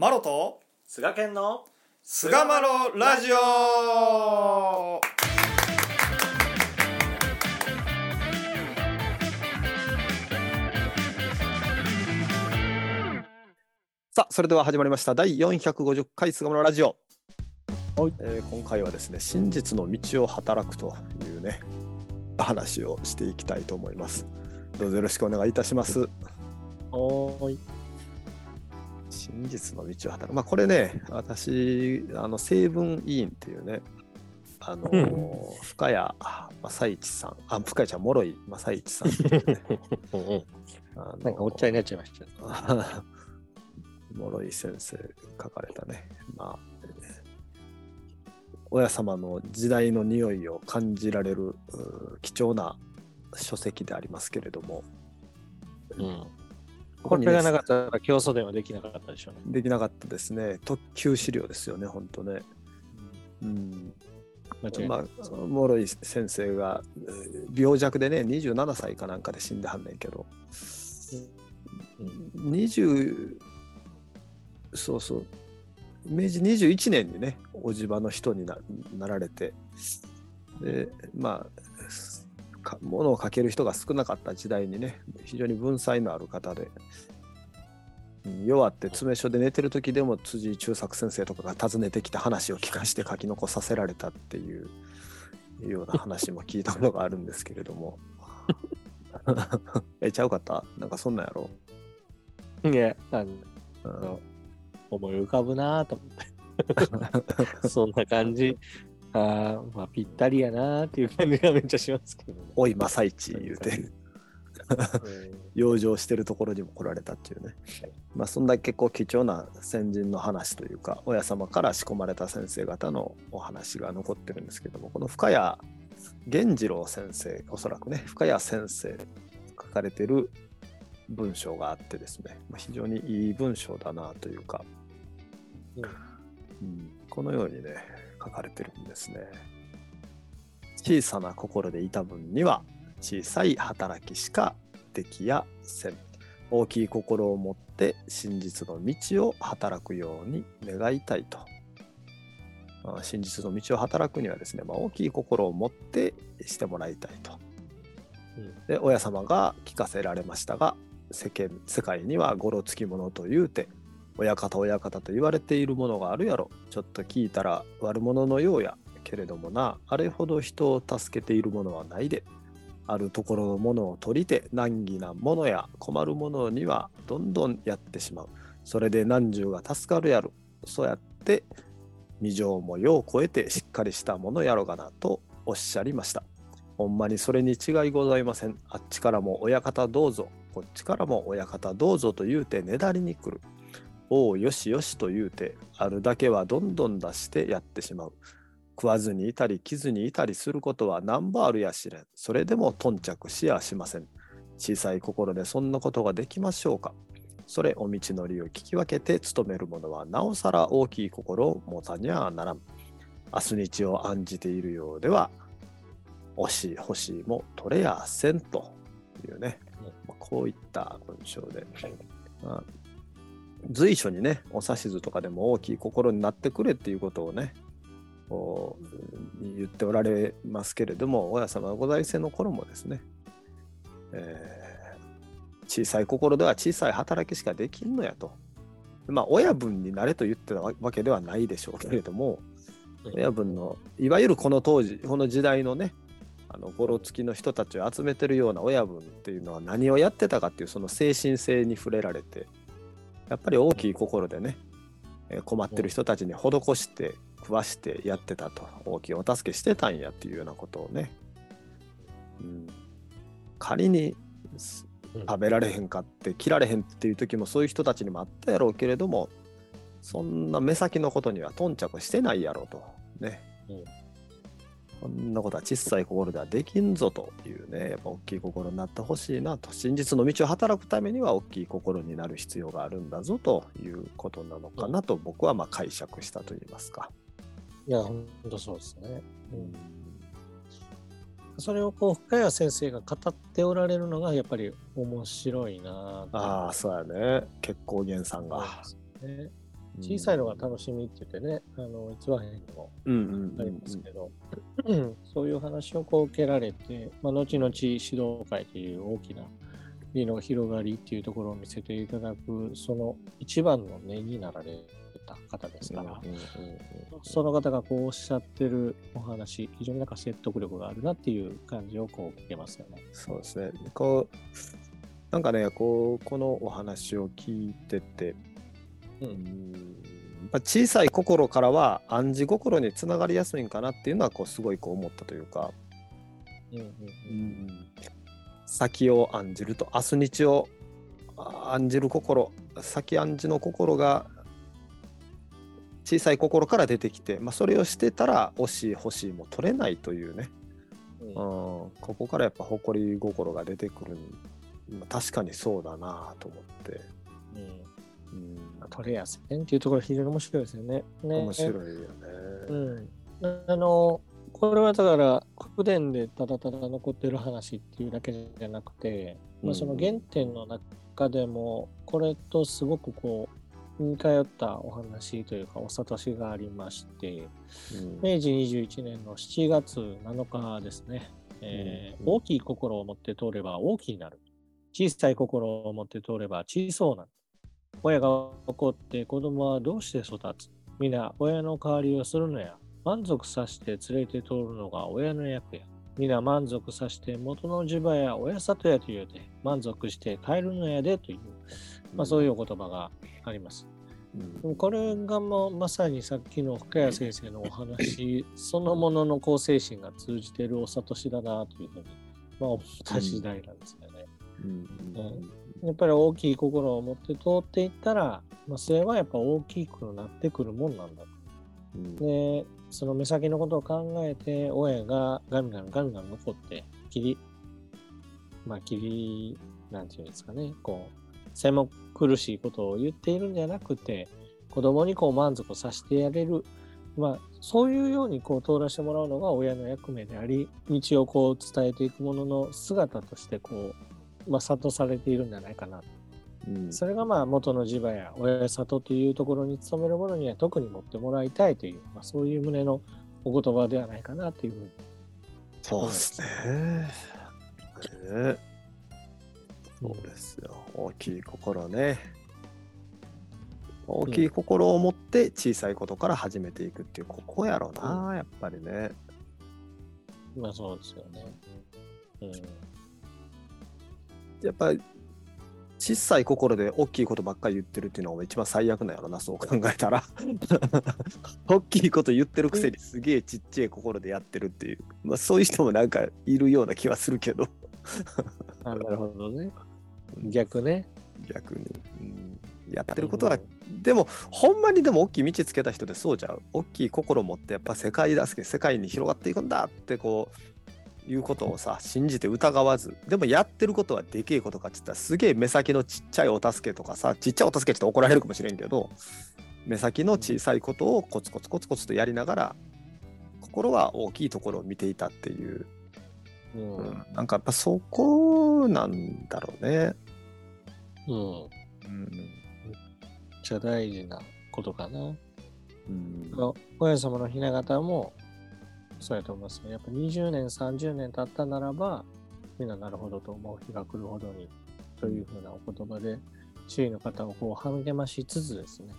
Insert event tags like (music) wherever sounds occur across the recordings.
マロと菅健の菅マロラジオ。さあそれでは始まりました。第450回菅マロラジオ、はい。えー今回はですね真実の道を働くというね話をしていきたいと思います。どうぞよろしくお願いいたします。おーい真実の道を働く。まあこれね、私、あの成分委員っていうね、あの、う深谷正一さん、あ、深谷ちゃん、諸井正一さん (laughs) あのなんかおっちゃいになっちゃいました。(laughs) 諸井先生書かれたね、まあ、親様の時代の匂いを感じられるう貴重な書籍でありますけれども、うん。ここれがなかったら競争電はできなかったでしょうね。できなかったですね。特級資料ですよね、本当ね。うん、ま。あ、諸井先生がえー病弱でね27歳かなんかで死んではんねんけど、20そうそう明治21年にねおじ場の人にななられてでまあか物を書ける人が少なかった時代にね非常に文才のある方で。うん弱って詰め所で寝てる時でも辻井中作先生とかが訪ねてきて話を聞かして書き残させられたっていうような話も聞いたことがあるんですけれども (laughs) えちゃうかった？なんかそんなんやろ、いや、あのうん思い浮かぶなと思って。(laughs) そんな感じ。ああ、まあぴったりやなっていう感じがめっちゃしますけどね。おい正一言うて。うん。養生してるところにも来られたっていうね。まあそんだけこう貴重な先人の話というか親様から仕込まれた先生方のお話が残ってるんですけどもこの深谷源次郎先生おそらくね深谷先生書かれてる文章があってですね、まあ、非常にいい文章だなというか、うん。うん。このようにね書かれてるんですね。小さな心でいた分には小さい働きしかできやせん。大きい心を持って真実の道を働くように願いたいと。あ真実の道を働くにはですね、まあ、大きい心を持ってしてもらいたいと。うん。で親様が聞かせられましたが世間世界にはごろつきものと言うて親方親方と言われているものがあるやろ。ちょっと聞いたら悪者のようやけれどもな。あれほど人を助けているものはないで。あるところのものを取りて難儀なものや困るものにはどんどんやってしまう。それで何十が助かるやろ。そうやって未情もよう超えてしっかりしたものやろがなとおっしゃりました。ほんまにそれに違いございません。あっちからも親方どうぞこっちからも親方どうぞと言うてねだりに来る。おうよしよしと言うてあるだけはどんどん出してやってしまう。食わずにいたり着ずにいたりすることは何ぼあるやしれん。それでも頓着しやしません。小さい心でそんなことができましょうか。それお道のりを聞き分けて努める者はなおさら大きい心を持たにゃならん。明日日を案じているようでは惜しい欲しいも取れやせんというね、まあこういった文章で、まあ随所にねお指図とかでも大きい心になってくれっていうことをねこう言っておられますけれども親様がご在世の頃もですね、えー小さい心では小さい働きしかできんのやと。まあ親分になれと言ってたわけではないでしょうけれども、親分のいわゆるこの当時この時代のねあのごろつきの人たちを集めてるような親分っていうのは何をやってたかっていうその精神性に触れられてやっぱり大きい心でねえー困ってる人たちに施して食わしてやってたと大きいお助けしてたんやっていうようなことをね、うん、仮に食べられへんかって切られへんっていう時もそういう人たちにもあったやろうけれどもそんな目先のことには頓着してないやろうとね、うん。こんなことは小さい心ではできんぞというねやっぱ大きい心になってほしいなと真実の道を働くためには大きい心になる必要があるんだぞということなのかなと僕はまあ解釈したといいますか。いや、本当そうですね。うんそれをこう深谷先生が語っておられるのがやっぱり面白いなとああそうやね結構源さんが。ね。小さいのが楽しみって言ってね、あの、逸話編にもありますけど、うんそういう話をこう受けられて、まあ、後々指導会という大きな美の広がりっていうところを見せていただく、その一番の根になられた方ですから、その方がこうおっしゃってるお話、非常になんか説得力があるなっていう感じをこう受けますよね。そうですね。こう、なんかね、こう、このお話を聞いてて、ううん小さい心からは暗示心につながりやすいんかなっていうのはこうすごいこう思ったというか、うんうん先を案じると明日日をあ案じる心。先案じの心が小さい心から出てきて、まあ、それをしてたら惜しい欲しいも取れないというね、うん。うん、ここからやっぱ誇り心が出てくる。まあ確かにそうだなと思って、うんうん。取れやすいねっていうところ非常に面白いですよね。ね。面白いよね。うん、あのこれはだから口伝でただただ残ってる話っていうだけじゃなくて、まあ、その原点の中でもこれとすごくこう似通ったお話というかお諭しがありましてうん。明治21年の7月7日ですね、え大きい心を持って通れば大きになる。小さい心を持って通れば小そうなる親が怒って子供はどうして育つ？皆親の代わりをするのや。満足させて連れて通るのが親の役や。皆満足させて元の地場や親里やと言うて満足して帰るのやでという、まあ、そういうお言葉があります。うん。これがもうまさにさっきの深谷先生のお話 (laughs) そのものの構成心が通じているお諭しだなというふうに、まあ、思った時代なんですよね。うんやっぱり大きい心を持って通っていったら、まあ、それはやっぱ大きくなってくるもんなんだ。うんで、その目先のことを考えて、親がガンガンガンガン残って、切り、まあ、切り、なんていうんですかね、こう、狭苦しいことを言っているんじゃなくて、子供にこう満足させてやれる、まあ、そういうようにこう通らせてもらうのが親の役目であり、道をこう伝えていくものの姿として、こう、まあ、諭されているんじゃないかな。うんそれがまあ元の地場や親里というところに勤める者には特に持ってもらいたいという、まあ、そういう旨のお言葉ではないかなというふうに。そうですね。ねそうですよ。大きい心ね。大きい心を持って小さいことから始めていくっていう、ここやろな、やっぱりね。まあそうですよね。うん。やっぱり小さい心で大きいことばっかり言ってるっていうのが一番最悪なんやろな、そう考えたら。(laughs) 大きいこと言ってるくせにすげえちっちゃい心でやってるっていう、まあ、そういう人もなんかいるような気はするけど、あなるほどね。逆ね。逆に。うんやってることは、でもほんまにでも大きい道つけた人でそうじゃう大きい心を持ってやっぱ世界助け世界に広がっていくんだってこういうことをさ信じて疑わずでもやってることはでけえことかって言ったらすげえ目先のちっちゃいお助けとかさちっちゃいお助けちょっと怒られるかもしれんけど目先の小さいことをコツコツコツコツとやりながら心は大きいところを見ていたっていう、うん。ううんんなんかやっぱそこなんだろうね。うん。うんめっちゃ大事なことかな。うんお親様のひな形もそうやと思いますね。やっぱ20年、30年経ったならば、みんななるほどと思う日が来るほどに、というふうなお言葉で、周囲の方をこう励ましつつですね、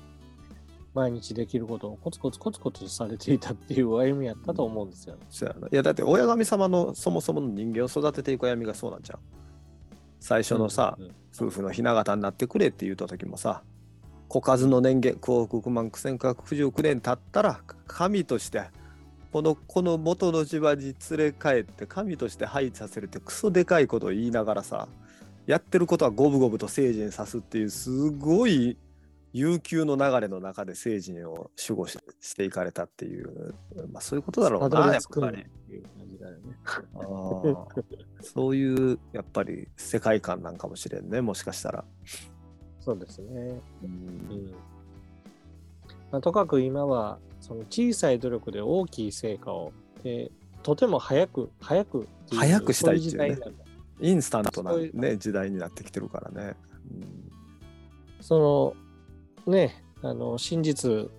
毎日できることをコツコツコツコツされていたっていう歩みやったと思うんですよね。そうやないやだって親神様のそもそもの人間を育てていく闇がそうなんじゃん。最初のさ、うんうん夫婦のひな形になってくれって言った時もさ子数の年限幸福万苦千九百九十九年経ったら神としてこのこの元の地場に連れ帰って神として配置させるってクソでかいことを言いながらさやってることは五分五分と聖人さすっていうすごい悠久の流れの中で聖人を守護ししていかれたっていう、まあ、そういうことだろうなやっぱり。そういうやっぱり世界観なんかもしれんねもしかしたら。そうですね。ううんんまあ、とかく今はその小さい努力で大きい成果を、えーとても早く早く早くしたいっていうねインスタントな、ね、時代になってきてるからね。そのねあの真実伏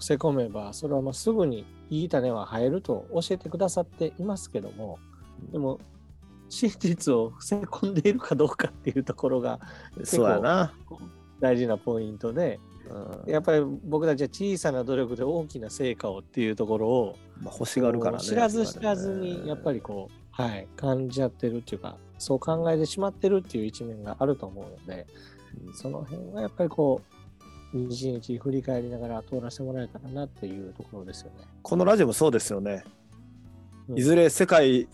せ込めばそれはもうすぐにいい種は生えると教えてくださっていますけどもでも真実を伏せ込んでいるかどうかっていうところがそうやな。大事なポイントでうんやっぱり僕たちは小さな努力で大きな成果をっていうところをまあ、欲しがるからね。知らず知らずにやっぱりこう、はい、感じちゃってるっていうかそう考えてしまってるっていう一面があると思うのでうんその辺はやっぱりこう一日振り返りながら通らせてもらえたらなっていうところですよね。このラジオもそうですよね。うんいずれ世界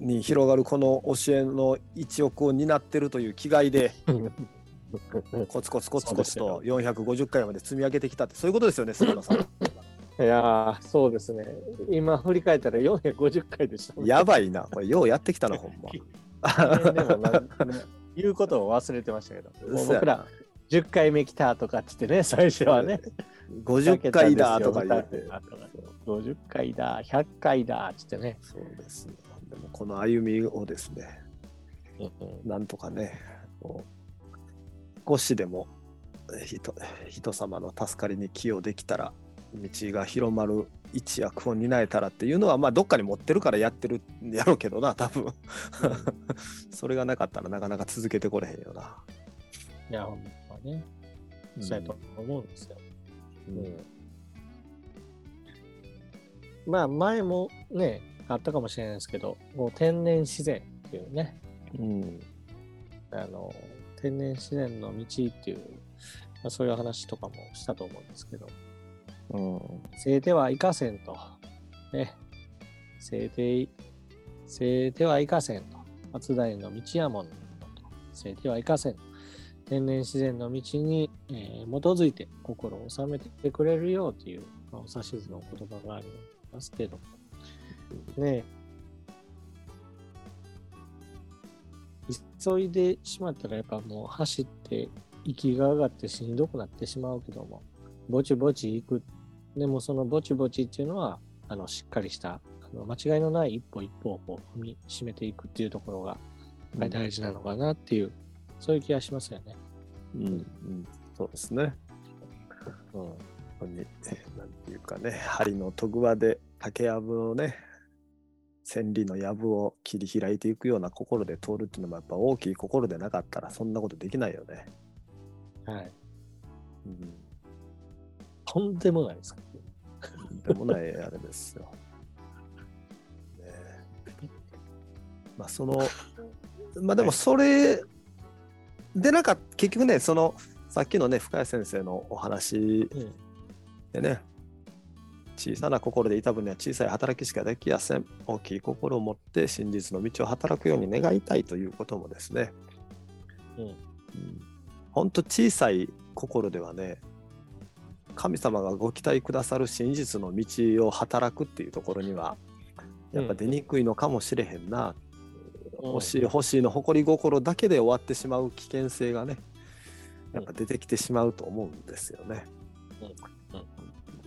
に広がるこの教えの一翼を担ってるという気概で (laughs) (laughs) コツコツコツコツと450回まで積み上げてきたってそういうことですよね、菅野さん。(laughs) いやーそうですね。今振り返ったら450回でしたね、やばいな、これようやってきたな、(laughs) ほんま。でもな言うことを忘れてましたけど。僕ら10回目来たとかっつってね最初はね。50回だとか言って。50回だ100回だっつってね、そうですよ。でもこの歩みをですね、なんとかね、こう少しでもえ人人様の助かりに寄与できたら、道が広まる一役を担えたらっていうのは、まあ、どっかに持ってるからやってるんやろうけどな、(laughs) 多分。それがなかったらなかなか続けてこれへんよな。いやほんまねそうやと思うんですよ、うん。まあ前もねあったかもしれないですけどもう天然自然っていうね。うん。あの天然自然の道っていう、まあ、そういう話とかもしたと思うんですけどうん生てはいかせんと。ね。生て、生てはいかせんと。松代の道やもんと。生てはいかせん。天然自然の道に、えー基づいて心を収めてくれるよっていう、まあ、お指図の言葉がありますけど。ね急いでしまったらやっぱもう走って息が上がってしんどくなってしまうけども、ぼちぼち行く。でもそのぼちぼちっていうのは、あの、しっかりした、あの間違いのない一歩一歩を踏み締めていくっていうところが、大事なのかなっていう、そういう気がしますよね。うんうん、そうですね。うん。本当に、なんていうかね、針の研ぐ輪で竹やぶをね、千里の藪を切り開いていくような心で通るっていうのもやっぱ大きい心でなかったらそんなことできないよね。はい。うん、とんでもないです。とんでもないあれですよ。(laughs) ねえまあその、まあでもそれでなんか結局ね、そのさっきのね、深谷先生のお話うん。小さな心でいた分には小さい働きしかできやせん。大きい心を持って真実の道を働くように願いたいということもですね、うん。ほんと小さい心ではね、神様がご期待くださる真実の道を働くっていうところには、やっぱ出にくいのかもしれへんな。欲しい欲しいの誇り心だけで終わってしまう危険性がね、やっぱ出てきてしまうと思うんですよね。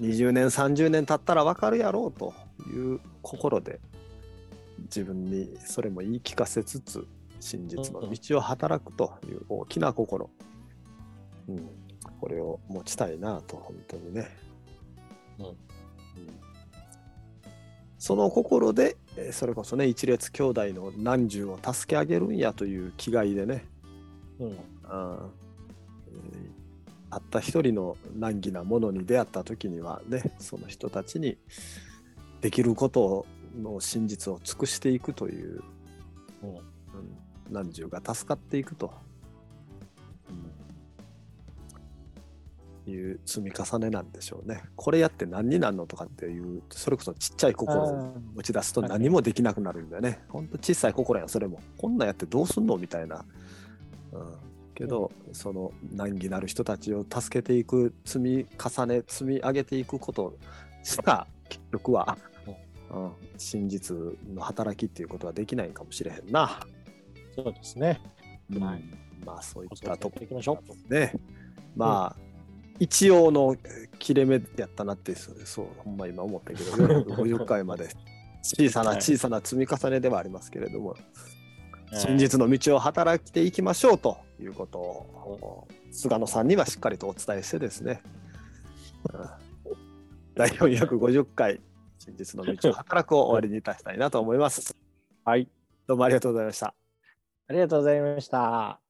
20年30年経ったら分かるやろうという心で自分にそれも言い聞かせつつ真実の道を働くという大きな心、うん、これを持ちたいなと本当にね、うん。うん。その心でえーそれこそね一列兄弟の難重を助け上げるんやという気概でね、うん。あたった一人の難儀なものに出会った時にはねその人たちにできることの真実を尽くしていくという、うん。うん、難重が助かっていくと、うんいう積み重ねなんでしょうね。これやって何になるのとかっていうそれこそちっちゃい心を持ち出すと何もできなくなるんだよね。ほんと小さい心やそれも。こんなんやってどうすんのみたいな。うん、けど、その難儀なる人たちを助けていく積み重ね積み上げていくことしか結局は、うん、真実の働きっていうことはできないかもしれへんな。そうですね。うんはいまあそういったとこっていきましょう。ね。まあ、一応の切れ目やったなってそうほんま今思ったけど450 (laughs) 回まで小さなはい小さな積み重ねではありますけれども、真実の道を働いていきましょうということを菅野さんにはしっかりとお伝えしてですね、第450回真実の道を働くを終わりにいたしたいなと思います。はい。どうもありがとうございました。ありがとうございました。